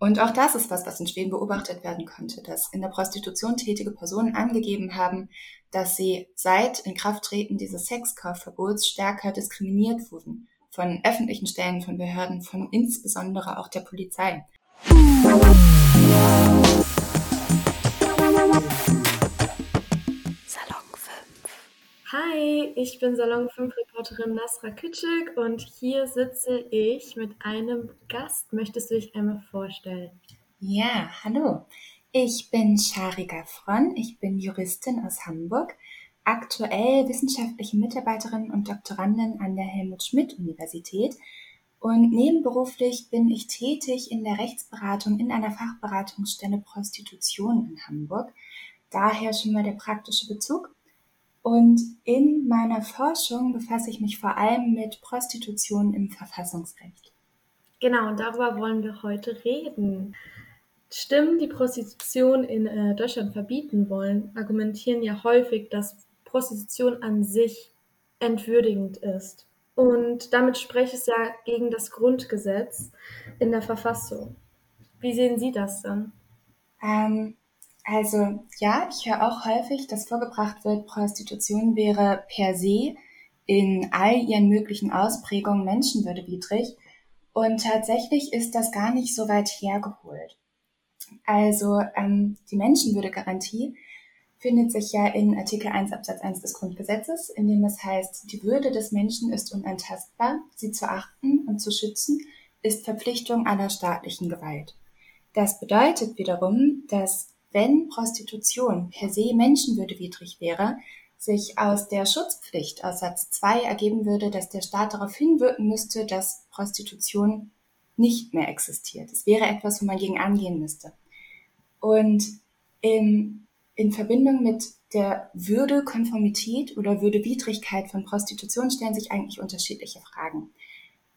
Und auch das ist was, was in Schweden beobachtet werden konnte, dass in der Prostitution tätige Personen angegeben haben, dass sie seit Inkrafttreten dieses Sexkaufverbots stärker diskriminiert wurden. Von öffentlichen Stellen, von Behörden, von insbesondere auch der Polizei. Hi, ich bin Salon 5 Reporterin Nasra Küçük und hier sitze ich mit einem Gast. Möchtest du dich einmal vorstellen? Ja, hallo. Ich bin Shari Gaffron. Ich bin Juristin aus Hamburg, aktuell wissenschaftliche Mitarbeiterin und Doktorandin an der Helmut Schmidt Universität. Und nebenberuflich bin ich tätig in der Rechtsberatung in einer Fachberatungsstelle Prostitution in Hamburg. Daher schon mal der praktische Bezug. Und in meiner Forschung befasse ich mich vor allem mit Prostitution im Verfassungsrecht. Genau, und darüber wollen wir heute reden. Stimmen, die Prostitution in äh, Deutschland verbieten wollen, argumentieren ja häufig, dass Prostitution an sich entwürdigend ist. Und damit spreche es ja gegen das Grundgesetz in der Verfassung. Wie sehen Sie das dann? Ähm, also ja, ich höre auch häufig, dass vorgebracht wird, Prostitution wäre per se in all ihren möglichen Ausprägungen menschenwürdewidrig. Und tatsächlich ist das gar nicht so weit hergeholt. Also ähm, die Menschenwürdegarantie findet sich ja in Artikel 1 Absatz 1 des Grundgesetzes, in dem es heißt, die Würde des Menschen ist unantastbar, sie zu achten und zu schützen ist Verpflichtung aller staatlichen Gewalt. Das bedeutet wiederum, dass wenn Prostitution per se menschenwürdewidrig wäre, sich aus der Schutzpflicht aus Satz 2 ergeben würde, dass der Staat darauf hinwirken müsste, dass Prostitution nicht mehr existiert. Es wäre etwas, wo man gegen angehen müsste. Und in, in Verbindung mit der Würdekonformität oder Würdewidrigkeit von Prostitution stellen sich eigentlich unterschiedliche Fragen.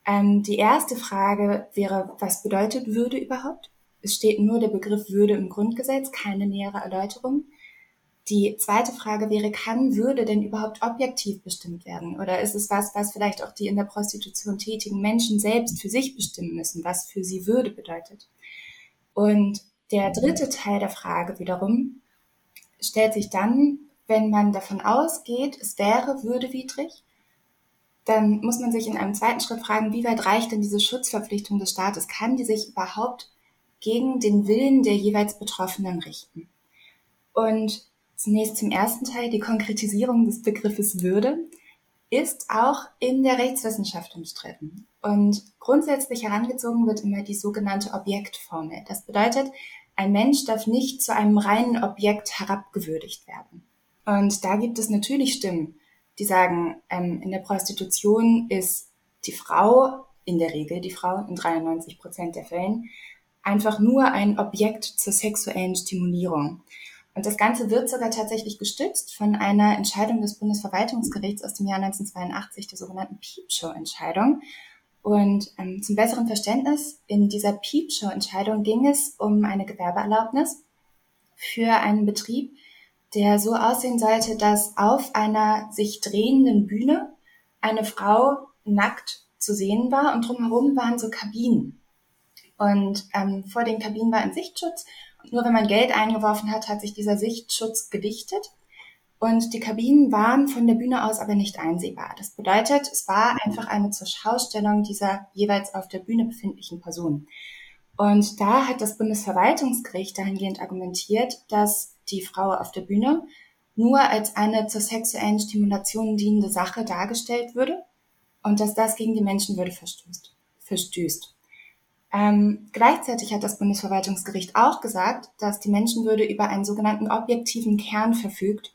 Ähm, die erste Frage wäre, was bedeutet Würde überhaupt? Es steht nur der Begriff Würde im Grundgesetz, keine nähere Erläuterung. Die zweite Frage wäre, kann Würde denn überhaupt objektiv bestimmt werden? Oder ist es was, was vielleicht auch die in der Prostitution tätigen Menschen selbst für sich bestimmen müssen, was für sie Würde bedeutet? Und der dritte Teil der Frage wiederum stellt sich dann, wenn man davon ausgeht, es wäre würdewidrig, dann muss man sich in einem zweiten Schritt fragen, wie weit reicht denn diese Schutzverpflichtung des Staates? Kann die sich überhaupt gegen den Willen der jeweils Betroffenen richten. Und zunächst zum ersten Teil, die Konkretisierung des Begriffes Würde ist auch in der Rechtswissenschaft umstritten. Und grundsätzlich herangezogen wird immer die sogenannte Objektformel. Das bedeutet, ein Mensch darf nicht zu einem reinen Objekt herabgewürdigt werden. Und da gibt es natürlich Stimmen, die sagen, ähm, in der Prostitution ist die Frau, in der Regel die Frau, in 93 Prozent der Fällen, einfach nur ein Objekt zur sexuellen Stimulierung. Und das Ganze wird sogar tatsächlich gestützt von einer Entscheidung des Bundesverwaltungsgerichts aus dem Jahr 1982, der sogenannten Peepshow-Entscheidung. Und ähm, zum besseren Verständnis, in dieser Peepshow-Entscheidung ging es um eine Gewerbeerlaubnis für einen Betrieb, der so aussehen sollte, dass auf einer sich drehenden Bühne eine Frau nackt zu sehen war und drumherum waren so Kabinen. Und ähm, vor den Kabinen war ein Sichtschutz. Nur wenn man Geld eingeworfen hat, hat sich dieser Sichtschutz gedichtet. Und die Kabinen waren von der Bühne aus aber nicht einsehbar. Das bedeutet, es war einfach eine zur Schaustellung dieser jeweils auf der Bühne befindlichen Person. Und da hat das Bundesverwaltungsgericht dahingehend argumentiert, dass die Frau auf der Bühne nur als eine zur sexuellen Stimulation dienende Sache dargestellt würde und dass das gegen die Menschenwürde verstößt. verstößt. Ähm, gleichzeitig hat das Bundesverwaltungsgericht auch gesagt, dass die Menschenwürde über einen sogenannten objektiven Kern verfügt,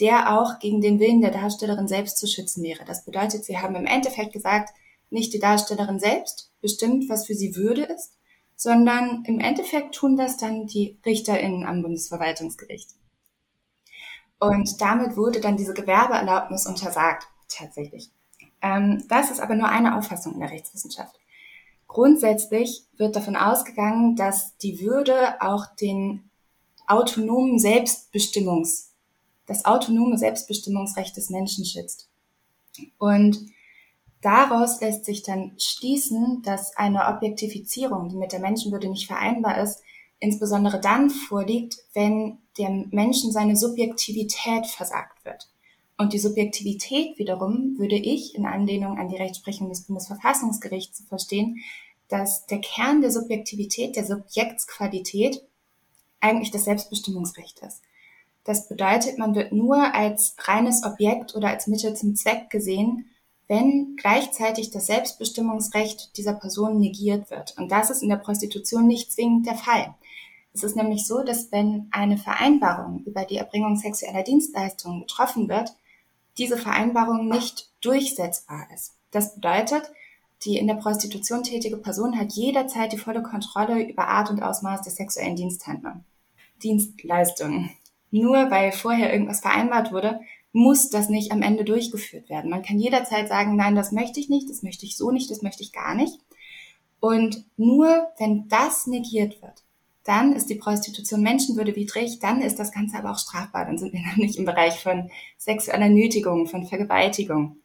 der auch gegen den Willen der Darstellerin selbst zu schützen wäre. Das bedeutet, sie haben im Endeffekt gesagt, nicht die Darstellerin selbst bestimmt, was für sie Würde ist, sondern im Endeffekt tun das dann die RichterInnen am Bundesverwaltungsgericht. Und damit wurde dann diese Gewerbeerlaubnis untersagt, tatsächlich. Ähm, das ist aber nur eine Auffassung in der Rechtswissenschaft. Grundsätzlich wird davon ausgegangen, dass die Würde auch den autonomen Selbstbestimmungs, das autonome Selbstbestimmungsrecht des Menschen schützt. Und Daraus lässt sich dann schließen, dass eine Objektifizierung, die mit der Menschenwürde nicht vereinbar ist, insbesondere dann vorliegt, wenn dem Menschen seine Subjektivität versagt wird. Und die Subjektivität wiederum würde ich in Anlehnung an die Rechtsprechung des Bundesverfassungsgerichts verstehen, dass der Kern der Subjektivität, der Subjektsqualität eigentlich das Selbstbestimmungsrecht ist. Das bedeutet, man wird nur als reines Objekt oder als Mittel zum Zweck gesehen, wenn gleichzeitig das Selbstbestimmungsrecht dieser Person negiert wird. Und das ist in der Prostitution nicht zwingend der Fall. Es ist nämlich so, dass wenn eine Vereinbarung über die Erbringung sexueller Dienstleistungen getroffen wird, diese Vereinbarung nicht durchsetzbar ist. Das bedeutet, die in der Prostitution tätige Person hat jederzeit die volle Kontrolle über Art und Ausmaß der sexuellen Diensthandlung, Dienstleistungen. Nur weil vorher irgendwas vereinbart wurde, muss das nicht am Ende durchgeführt werden. Man kann jederzeit sagen, nein, das möchte ich nicht, das möchte ich so nicht, das möchte ich gar nicht. Und nur wenn das negiert wird, dann ist die Prostitution menschenwürdewidrig, dann ist das Ganze aber auch strafbar. Dann sind wir nämlich im Bereich von sexueller Nötigung, von Vergewaltigung,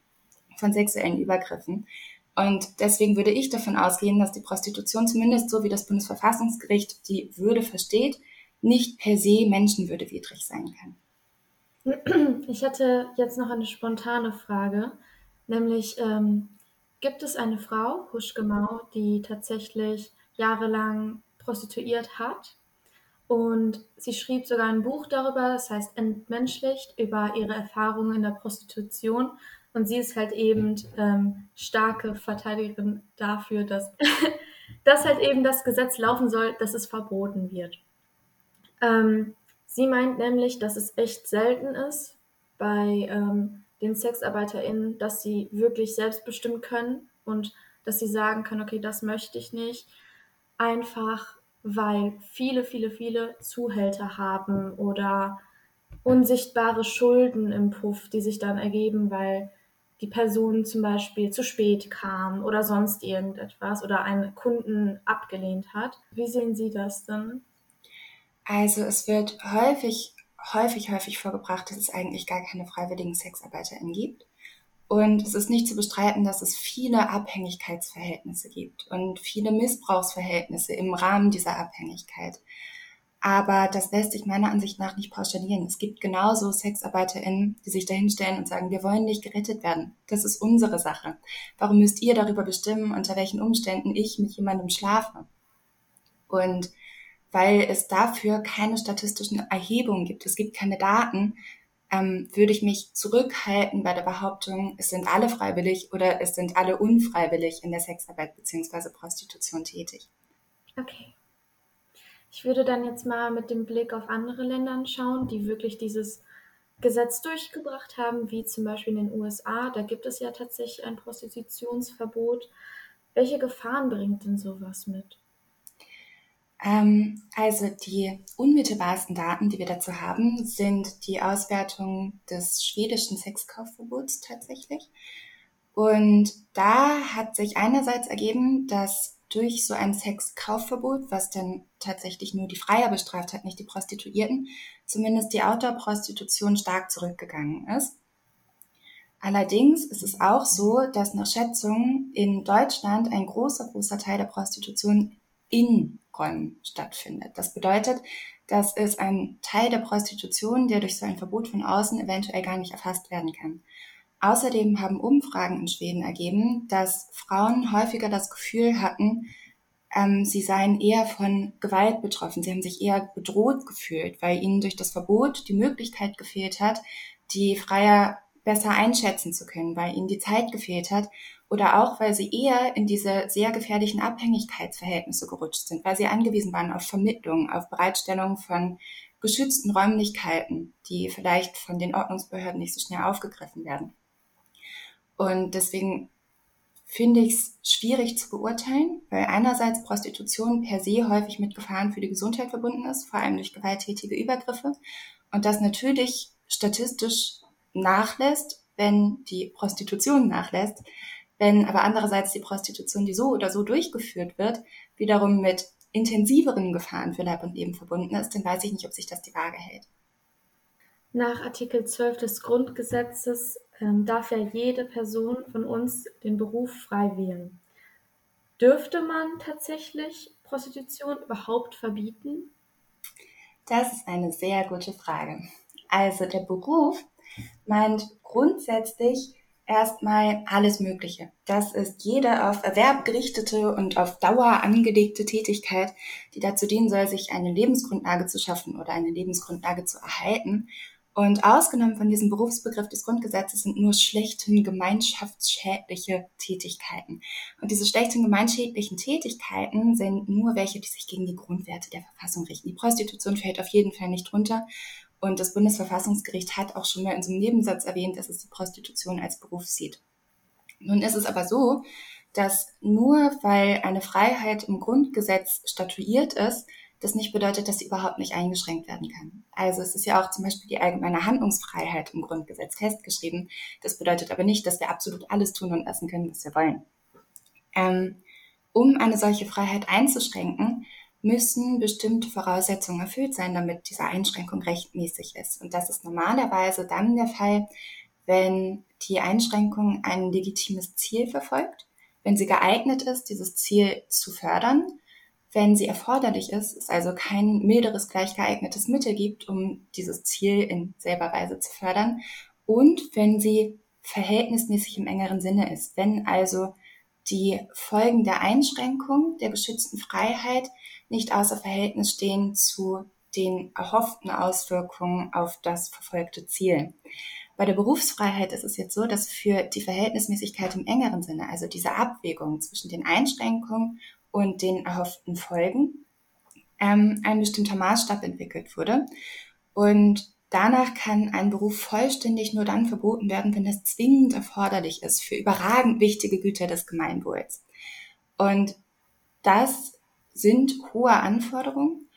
von sexuellen Übergriffen. Und deswegen würde ich davon ausgehen, dass die Prostitution zumindest so wie das Bundesverfassungsgericht die Würde versteht, nicht per se menschenwürdewidrig sein kann. Ich hätte jetzt noch eine spontane Frage, nämlich ähm, gibt es eine Frau, Huschgemau, die tatsächlich jahrelang prostituiert hat. Und sie schrieb sogar ein Buch darüber, das heißt Entmenschlicht, über ihre Erfahrungen in der Prostitution. Und sie ist halt eben ähm, starke Verteidigerin dafür, dass, dass halt eben das Gesetz laufen soll, dass es verboten wird. Ähm, sie meint nämlich, dass es echt selten ist bei ähm, den SexarbeiterInnen, dass sie wirklich selbstbestimmt können und dass sie sagen können, okay, das möchte ich nicht einfach weil viele, viele, viele Zuhälter haben oder unsichtbare Schulden im Puff, die sich dann ergeben, weil die Person zum Beispiel zu spät kam oder sonst irgendetwas oder einen Kunden abgelehnt hat. Wie sehen Sie das denn? Also es wird häufig, häufig, häufig vorgebracht, dass es eigentlich gar keine freiwilligen SexarbeiterInnen gibt. Und es ist nicht zu bestreiten, dass es viele Abhängigkeitsverhältnisse gibt und viele Missbrauchsverhältnisse im Rahmen dieser Abhängigkeit. Aber das lässt sich meiner Ansicht nach nicht pauschalieren. Es gibt genauso SexarbeiterInnen, die sich dahinstellen und sagen, wir wollen nicht gerettet werden. Das ist unsere Sache. Warum müsst ihr darüber bestimmen, unter welchen Umständen ich mit jemandem schlafe? Und weil es dafür keine statistischen Erhebungen gibt, es gibt keine Daten, ähm, würde ich mich zurückhalten bei der Behauptung, es sind alle freiwillig oder es sind alle unfreiwillig in der Sexarbeit beziehungsweise Prostitution tätig. Okay. Ich würde dann jetzt mal mit dem Blick auf andere Länder schauen, die wirklich dieses Gesetz durchgebracht haben, wie zum Beispiel in den USA. Da gibt es ja tatsächlich ein Prostitutionsverbot. Welche Gefahren bringt denn sowas mit? Ähm, also die unmittelbarsten Daten, die wir dazu haben, sind die Auswertung des schwedischen Sexkaufverbots tatsächlich. Und da hat sich einerseits ergeben, dass durch so ein Sexkaufverbot, was dann tatsächlich nur die Freier bestraft hat, nicht die Prostituierten, zumindest die Outdoor-Prostitution stark zurückgegangen ist. Allerdings ist es auch so, dass nach Schätzungen in Deutschland ein großer, großer Teil der Prostitution in Räumen stattfindet. Das bedeutet, das ist ein Teil der Prostitution, der durch so ein Verbot von außen eventuell gar nicht erfasst werden kann. Außerdem haben Umfragen in Schweden ergeben, dass Frauen häufiger das Gefühl hatten, ähm, sie seien eher von Gewalt betroffen. Sie haben sich eher bedroht gefühlt, weil ihnen durch das Verbot die Möglichkeit gefehlt hat, die Freier besser einschätzen zu können, weil ihnen die Zeit gefehlt hat oder auch, weil sie eher in diese sehr gefährlichen Abhängigkeitsverhältnisse gerutscht sind, weil sie angewiesen waren auf Vermittlung, auf Bereitstellung von geschützten Räumlichkeiten, die vielleicht von den Ordnungsbehörden nicht so schnell aufgegriffen werden. Und deswegen finde ich es schwierig zu beurteilen, weil einerseits Prostitution per se häufig mit Gefahren für die Gesundheit verbunden ist, vor allem durch gewalttätige Übergriffe und das natürlich statistisch nachlässt, wenn die Prostitution nachlässt, wenn aber andererseits die Prostitution, die so oder so durchgeführt wird, wiederum mit intensiveren Gefahren für Leib und Leben verbunden ist, dann weiß ich nicht, ob sich das die Waage hält. Nach Artikel 12 des Grundgesetzes ähm, darf ja jede Person von uns den Beruf frei wählen. Dürfte man tatsächlich Prostitution überhaupt verbieten? Das ist eine sehr gute Frage. Also der Beruf meint grundsätzlich erstmal alles Mögliche. Das ist jede auf Erwerb gerichtete und auf Dauer angelegte Tätigkeit, die dazu dienen soll, sich eine Lebensgrundlage zu schaffen oder eine Lebensgrundlage zu erhalten. Und ausgenommen von diesem Berufsbegriff des Grundgesetzes sind nur schlechten gemeinschaftsschädliche Tätigkeiten. Und diese schlechten gemeinschädlichen Tätigkeiten sind nur welche, die sich gegen die Grundwerte der Verfassung richten. Die Prostitution fällt auf jeden Fall nicht drunter. Und das Bundesverfassungsgericht hat auch schon mal in so einem Nebensatz erwähnt, dass es die Prostitution als Beruf sieht. Nun ist es aber so, dass nur weil eine Freiheit im Grundgesetz statuiert ist, das nicht bedeutet, dass sie überhaupt nicht eingeschränkt werden kann. Also es ist ja auch zum Beispiel die allgemeine Handlungsfreiheit im Grundgesetz festgeschrieben. Das bedeutet aber nicht, dass wir absolut alles tun und lassen können, was wir wollen. Ähm, um eine solche Freiheit einzuschränken, müssen bestimmte Voraussetzungen erfüllt sein, damit diese Einschränkung rechtmäßig ist. Und das ist normalerweise dann der Fall, wenn die Einschränkung ein legitimes Ziel verfolgt, wenn sie geeignet ist, dieses Ziel zu fördern, wenn sie erforderlich ist, es also kein milderes gleich geeignetes Mittel gibt, um dieses Ziel in selber Weise zu fördern und wenn sie verhältnismäßig im engeren Sinne ist, wenn also die Folgen der Einschränkung der geschützten Freiheit nicht außer Verhältnis stehen zu den erhofften Auswirkungen auf das verfolgte Ziel. Bei der Berufsfreiheit ist es jetzt so, dass für die Verhältnismäßigkeit im engeren Sinne, also diese Abwägung zwischen den Einschränkungen und den erhofften Folgen, ähm, ein bestimmter Maßstab entwickelt wurde. Und danach kann ein Beruf vollständig nur dann verboten werden, wenn es zwingend erforderlich ist für überragend wichtige Güter des Gemeinwohls. Und das sind hohe Anforderungen.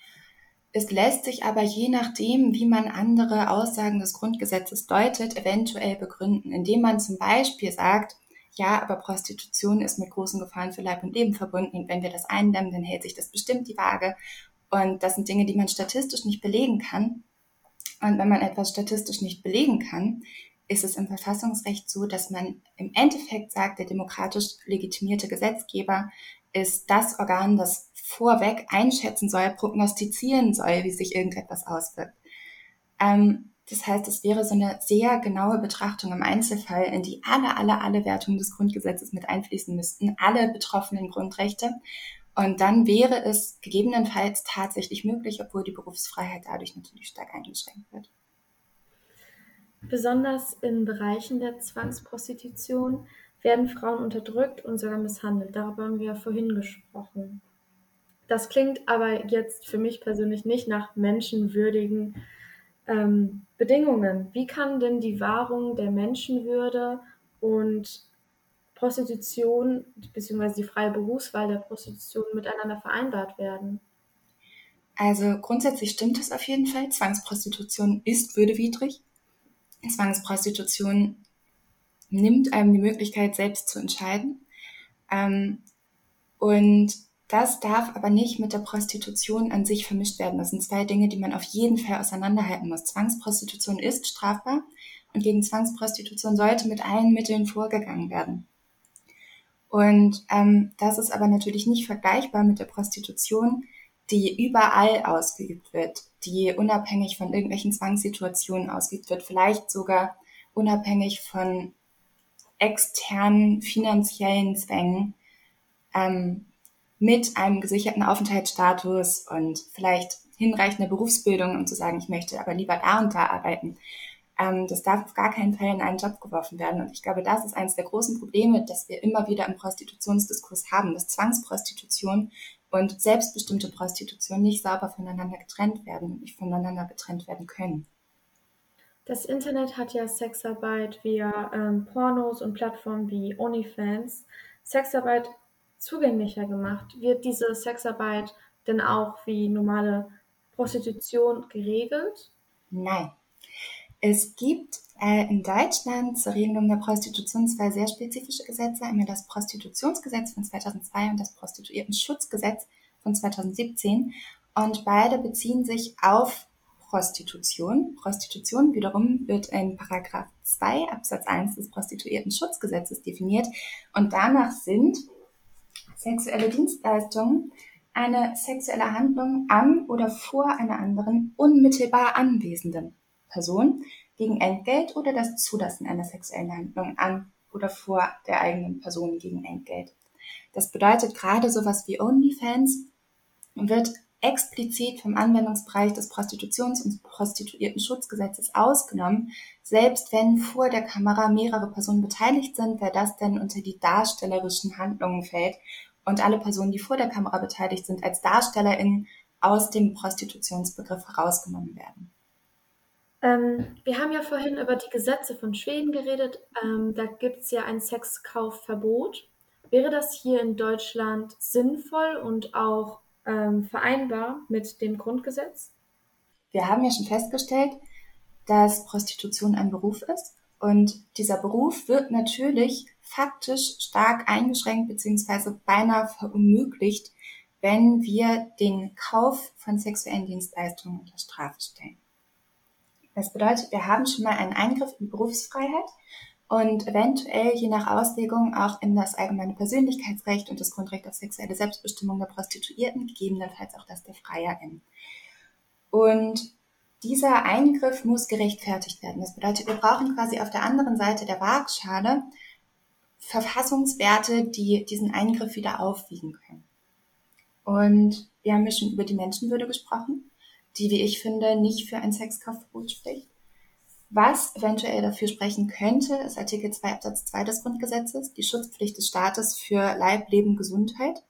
Es lässt sich aber je nachdem, wie man andere Aussagen des Grundgesetzes deutet, eventuell begründen, indem man zum Beispiel sagt, ja, aber Prostitution ist mit großen Gefahren für Leib und Leben verbunden und wenn wir das eindämmen, dann hält sich das bestimmt die Waage. Und das sind Dinge, die man statistisch nicht belegen kann. Und wenn man etwas statistisch nicht belegen kann, ist es im Verfassungsrecht so, dass man im Endeffekt sagt, der demokratisch legitimierte Gesetzgeber ist das Organ, das vorweg einschätzen soll, prognostizieren soll, wie sich irgendetwas auswirkt. Ähm, das heißt, es wäre so eine sehr genaue Betrachtung im Einzelfall, in die alle, alle, alle Wertungen des Grundgesetzes mit einfließen müssten, alle betroffenen Grundrechte. Und dann wäre es gegebenenfalls tatsächlich möglich, obwohl die Berufsfreiheit dadurch natürlich stark eingeschränkt wird. Besonders in Bereichen der Zwangsprostitution werden Frauen unterdrückt und sogar misshandelt. Darüber haben wir ja vorhin gesprochen. Das klingt aber jetzt für mich persönlich nicht nach menschenwürdigen ähm, Bedingungen. Wie kann denn die Wahrung der Menschenwürde und Prostitution bzw. die freie Berufswahl der Prostitution miteinander vereinbart werden? Also grundsätzlich stimmt es auf jeden Fall. Zwangsprostitution ist würdewidrig. Zwangsprostitution nimmt einem die Möglichkeit, selbst zu entscheiden. Ähm, und das darf aber nicht mit der Prostitution an sich vermischt werden. Das sind zwei Dinge, die man auf jeden Fall auseinanderhalten muss. Zwangsprostitution ist strafbar und gegen Zwangsprostitution sollte mit allen Mitteln vorgegangen werden. Und ähm, das ist aber natürlich nicht vergleichbar mit der Prostitution, die überall ausgeübt wird, die unabhängig von irgendwelchen Zwangssituationen ausgeübt wird, vielleicht sogar unabhängig von externen finanziellen Zwängen ähm, mit einem gesicherten Aufenthaltsstatus und vielleicht hinreichender Berufsbildung, um zu sagen, ich möchte aber lieber da und da arbeiten. Ähm, das darf auf gar keinen Fall in einen Job geworfen werden. Und ich glaube, das ist eines der großen Probleme, dass wir immer wieder im Prostitutionsdiskurs haben, dass Zwangsprostitution und selbstbestimmte Prostitution nicht sauber voneinander getrennt werden, nicht voneinander getrennt werden können. Das Internet hat ja Sexarbeit via ähm, Pornos und Plattformen wie OnlyFans, Sexarbeit zugänglicher gemacht. Wird diese Sexarbeit denn auch wie normale Prostitution geregelt? Nein. Es gibt äh, in Deutschland zur Regelung der Prostitution zwei sehr spezifische Gesetze, einmal das Prostitutionsgesetz von 2002 und das Prostituiertenschutzgesetz von 2017. Und beide beziehen sich auf Prostitution. Prostitution wiederum wird in Paragraph 2 Absatz 1 des Prostituierten-Schutzgesetzes definiert und danach sind sexuelle Dienstleistungen eine sexuelle Handlung an oder vor einer anderen unmittelbar anwesenden Person gegen Entgelt oder das Zulassen einer sexuellen Handlung an oder vor der eigenen Person gegen Entgelt. Das bedeutet gerade sowas wie OnlyFans wird explizit vom Anwendungsbereich des Prostitutions- und Prostituierten-Schutzgesetzes ausgenommen. Selbst wenn vor der Kamera mehrere Personen beteiligt sind, wer das denn unter die darstellerischen Handlungen fällt und alle Personen, die vor der Kamera beteiligt sind, als DarstellerInnen aus dem Prostitutionsbegriff herausgenommen werden. Ähm, wir haben ja vorhin über die Gesetze von Schweden geredet. Ähm, da gibt es ja ein Sexkaufverbot. Wäre das hier in Deutschland sinnvoll und auch ähm, vereinbar mit dem Grundgesetz? Wir haben ja schon festgestellt, dass Prostitution ein Beruf ist. Und dieser Beruf wird natürlich faktisch stark eingeschränkt bzw. beinahe verunmöglicht, wenn wir den Kauf von sexuellen Dienstleistungen unter Strafe stellen. Das bedeutet, wir haben schon mal einen Eingriff in Berufsfreiheit und eventuell je nach Auslegung auch in das allgemeine Persönlichkeitsrecht und das Grundrecht auf sexuelle Selbstbestimmung der Prostituierten, gegebenenfalls auch das der FreierInnen. Und dieser Eingriff muss gerechtfertigt werden. Das bedeutet, wir brauchen quasi auf der anderen Seite der Waagschale Verfassungswerte, die diesen Eingriff wieder aufwiegen können. Und wir haben ja schon über die Menschenwürde gesprochen, die, wie ich finde, nicht für ein Sexkaufverbot spricht. Was eventuell dafür sprechen könnte, ist Artikel 2 Absatz 2 des Grundgesetzes, die Schutzpflicht des Staates für Leib, Leben, Gesundheit.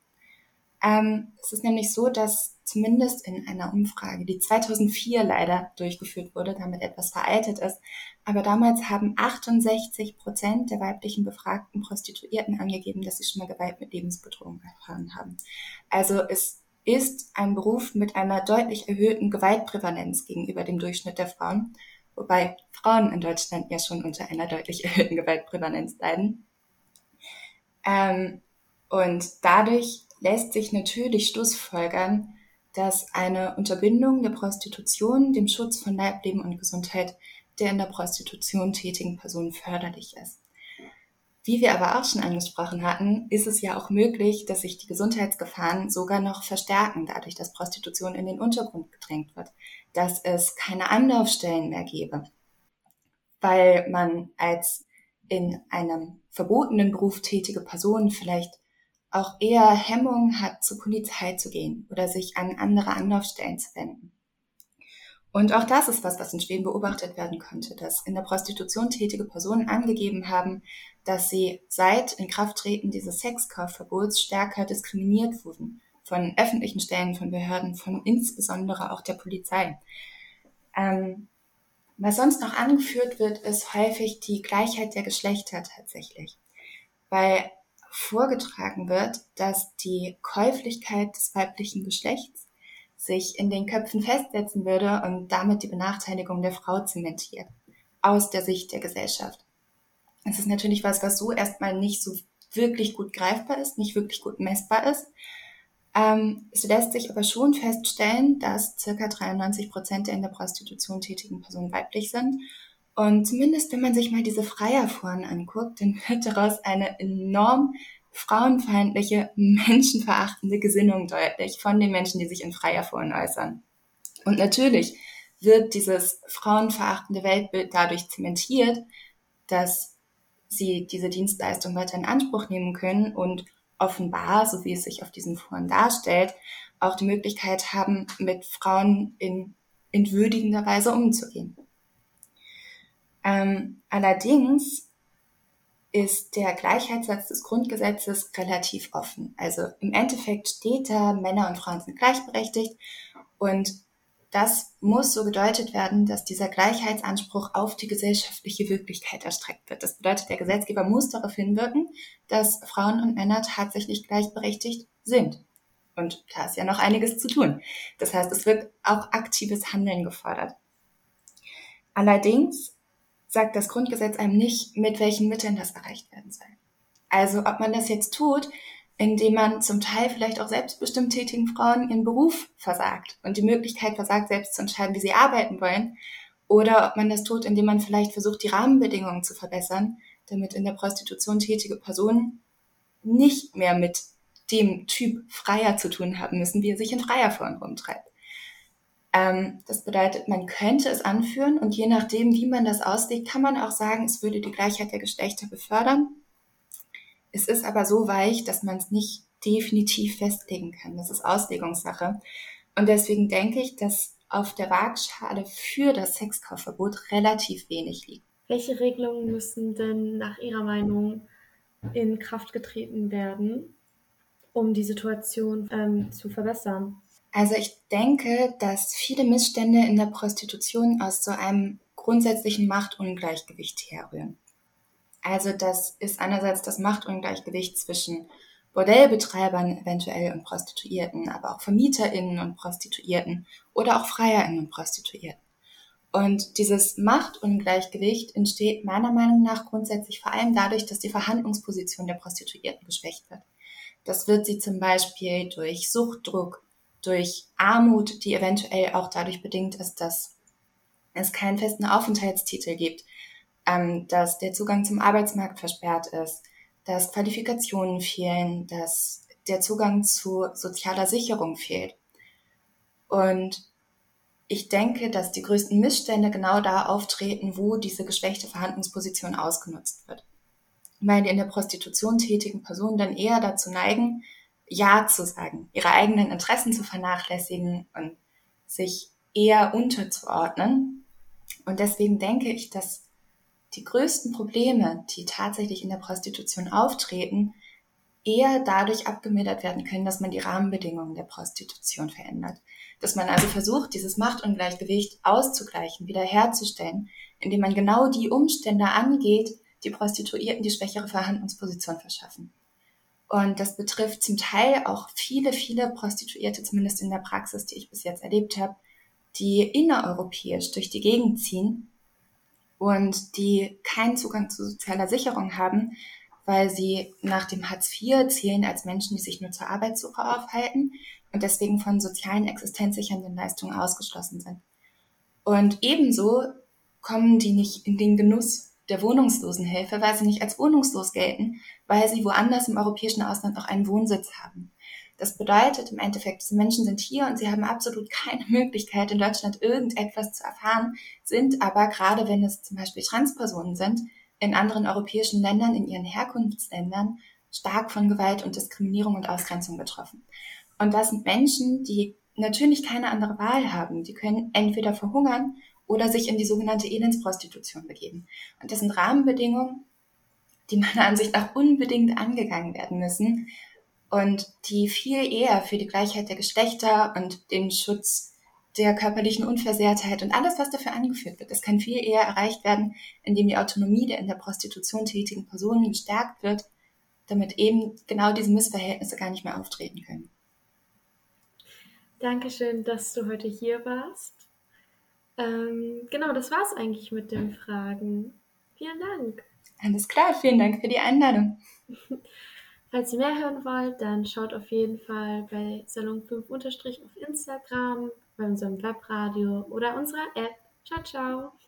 Ähm, es ist nämlich so, dass zumindest in einer Umfrage, die 2004 leider durchgeführt wurde, damit etwas veraltet ist, aber damals haben 68 Prozent der weiblichen befragten Prostituierten angegeben, dass sie schon mal Gewalt mit Lebensbedrohung erfahren haben. Also es ist ein Beruf mit einer deutlich erhöhten Gewaltprävalenz gegenüber dem Durchschnitt der Frauen wobei Frauen in Deutschland ja schon unter einer deutlich erhöhten Gewaltprävalenz leiden. Ähm, und dadurch lässt sich natürlich schlussfolgern, dass eine Unterbindung der Prostitution dem Schutz von Leib, Leben und Gesundheit der in der Prostitution tätigen Personen förderlich ist. Wie wir aber auch schon angesprochen hatten, ist es ja auch möglich, dass sich die Gesundheitsgefahren sogar noch verstärken, dadurch, dass Prostitution in den Untergrund gedrängt wird, dass es keine Anlaufstellen mehr gäbe, weil man als in einem verbotenen Beruf tätige Person vielleicht auch eher Hemmung hat, zur Polizei zu gehen oder sich an andere Anlaufstellen zu wenden. Und auch das ist was, was in Schweden beobachtet werden könnte, dass in der Prostitution tätige Personen angegeben haben, dass sie seit Inkrafttreten dieses Sexkaufverbots stärker diskriminiert wurden von öffentlichen Stellen, von Behörden, von insbesondere auch der Polizei. Ähm, was sonst noch angeführt wird, ist häufig die Gleichheit der Geschlechter tatsächlich, weil vorgetragen wird, dass die Käuflichkeit des weiblichen Geschlechts sich in den Köpfen festsetzen würde und damit die Benachteiligung der Frau zementiert, aus der Sicht der Gesellschaft. Es ist natürlich was, was so erstmal nicht so wirklich gut greifbar ist, nicht wirklich gut messbar ist. Ähm, es lässt sich aber schon feststellen, dass circa 93 Prozent der in der Prostitution tätigen Personen weiblich sind. Und zumindest wenn man sich mal diese Freierforen anguckt, dann wird daraus eine enorm frauenfeindliche, menschenverachtende Gesinnung deutlich von den Menschen, die sich in Freierforen äußern. Und natürlich wird dieses frauenverachtende Weltbild dadurch zementiert, dass sie diese Dienstleistung weiter in Anspruch nehmen können und offenbar, so wie es sich auf diesen Foren darstellt, auch die Möglichkeit haben, mit Frauen in entwürdigender Weise umzugehen. Ähm, allerdings ist der Gleichheitssatz des Grundgesetzes relativ offen. Also im Endeffekt steht da, Männer und Frauen sind gleichberechtigt und das muss so gedeutet werden, dass dieser Gleichheitsanspruch auf die gesellschaftliche Wirklichkeit erstreckt wird. Das bedeutet, der Gesetzgeber muss darauf hinwirken, dass Frauen und Männer tatsächlich gleichberechtigt sind. Und da ist ja noch einiges zu tun. Das heißt, es wird auch aktives Handeln gefordert. Allerdings sagt das Grundgesetz einem nicht, mit welchen Mitteln das erreicht werden soll. Also ob man das jetzt tut, indem man zum Teil vielleicht auch selbstbestimmt tätigen Frauen ihren Beruf versagt und die Möglichkeit versagt, selbst zu entscheiden, wie sie arbeiten wollen. Oder ob man das tut, indem man vielleicht versucht, die Rahmenbedingungen zu verbessern, damit in der Prostitution tätige Personen nicht mehr mit dem Typ Freier zu tun haben müssen, wie er sich in freier Form rumtreibt. Ähm, das bedeutet, man könnte es anführen und je nachdem, wie man das auslegt, kann man auch sagen, es würde die Gleichheit der Geschlechter befördern. Es ist aber so weich, dass man es nicht definitiv festlegen kann. Das ist Auslegungssache. Und deswegen denke ich, dass auf der Waagschale für das Sexkaufverbot relativ wenig liegt. Welche Regelungen müssen denn nach Ihrer Meinung in Kraft getreten werden, um die Situation ähm, zu verbessern? Also ich denke, dass viele Missstände in der Prostitution aus so einem grundsätzlichen Machtungleichgewicht herrühren. Also das ist einerseits das Machtungleichgewicht zwischen Bordellbetreibern eventuell und Prostituierten, aber auch VermieterInnen und Prostituierten oder auch FreierInnen und Prostituierten. Und dieses Machtungleichgewicht entsteht meiner Meinung nach grundsätzlich vor allem dadurch, dass die Verhandlungsposition der Prostituierten geschwächt wird. Das wird sie zum Beispiel durch Suchtdruck, durch Armut, die eventuell auch dadurch bedingt ist, dass es keinen festen Aufenthaltstitel gibt, ähm, dass der Zugang zum Arbeitsmarkt versperrt ist, dass Qualifikationen fehlen, dass der Zugang zu sozialer Sicherung fehlt. Und ich denke, dass die größten Missstände genau da auftreten, wo diese geschwächte Verhandlungsposition ausgenutzt wird. Weil die in der Prostitution tätigen Personen dann eher dazu neigen, Ja zu sagen, ihre eigenen Interessen zu vernachlässigen und sich eher unterzuordnen. Und deswegen denke ich, dass die größten Probleme, die tatsächlich in der Prostitution auftreten, eher dadurch abgemildert werden können, dass man die Rahmenbedingungen der Prostitution verändert. Dass man also versucht, dieses Machtungleichgewicht auszugleichen, wiederherzustellen, indem man genau die Umstände angeht, die Prostituierten die schwächere Verhandlungsposition verschaffen. Und das betrifft zum Teil auch viele, viele Prostituierte, zumindest in der Praxis, die ich bis jetzt erlebt habe, die innereuropäisch durch die Gegend ziehen und die keinen Zugang zu sozialer Sicherung haben, weil sie nach dem Hartz IV zählen als Menschen, die sich nur zur Arbeitssuche aufhalten und deswegen von sozialen existenzsichernden Leistungen ausgeschlossen sind. Und ebenso kommen die nicht in den Genuss der Wohnungslosenhilfe, weil sie nicht als wohnungslos gelten, weil sie woanders im europäischen Ausland auch einen Wohnsitz haben. Das bedeutet im Endeffekt, diese Menschen sind hier und sie haben absolut keine Möglichkeit, in Deutschland irgendetwas zu erfahren, sind aber gerade wenn es zum Beispiel Transpersonen sind, in anderen europäischen Ländern, in ihren Herkunftsländern, stark von Gewalt und Diskriminierung und Ausgrenzung betroffen. Und das sind Menschen, die natürlich keine andere Wahl haben. Die können entweder verhungern oder sich in die sogenannte Elendsprostitution begeben. Und das sind Rahmenbedingungen, die meiner Ansicht nach unbedingt angegangen werden müssen und die viel eher für die Gleichheit der Geschlechter und den Schutz der körperlichen Unversehrtheit und alles, was dafür angeführt wird. Das kann viel eher erreicht werden, indem die Autonomie der in der Prostitution tätigen Personen gestärkt wird, damit eben genau diese Missverhältnisse gar nicht mehr auftreten können. Dankeschön, dass du heute hier warst. Ähm, genau, das war es eigentlich mit den Fragen. Vielen Dank. Alles klar, vielen Dank für die Einladung. Falls ihr mehr hören wollt, dann schaut auf jeden Fall bei Salon 5 auf Instagram, bei unserem Webradio oder unserer App. Ciao, ciao.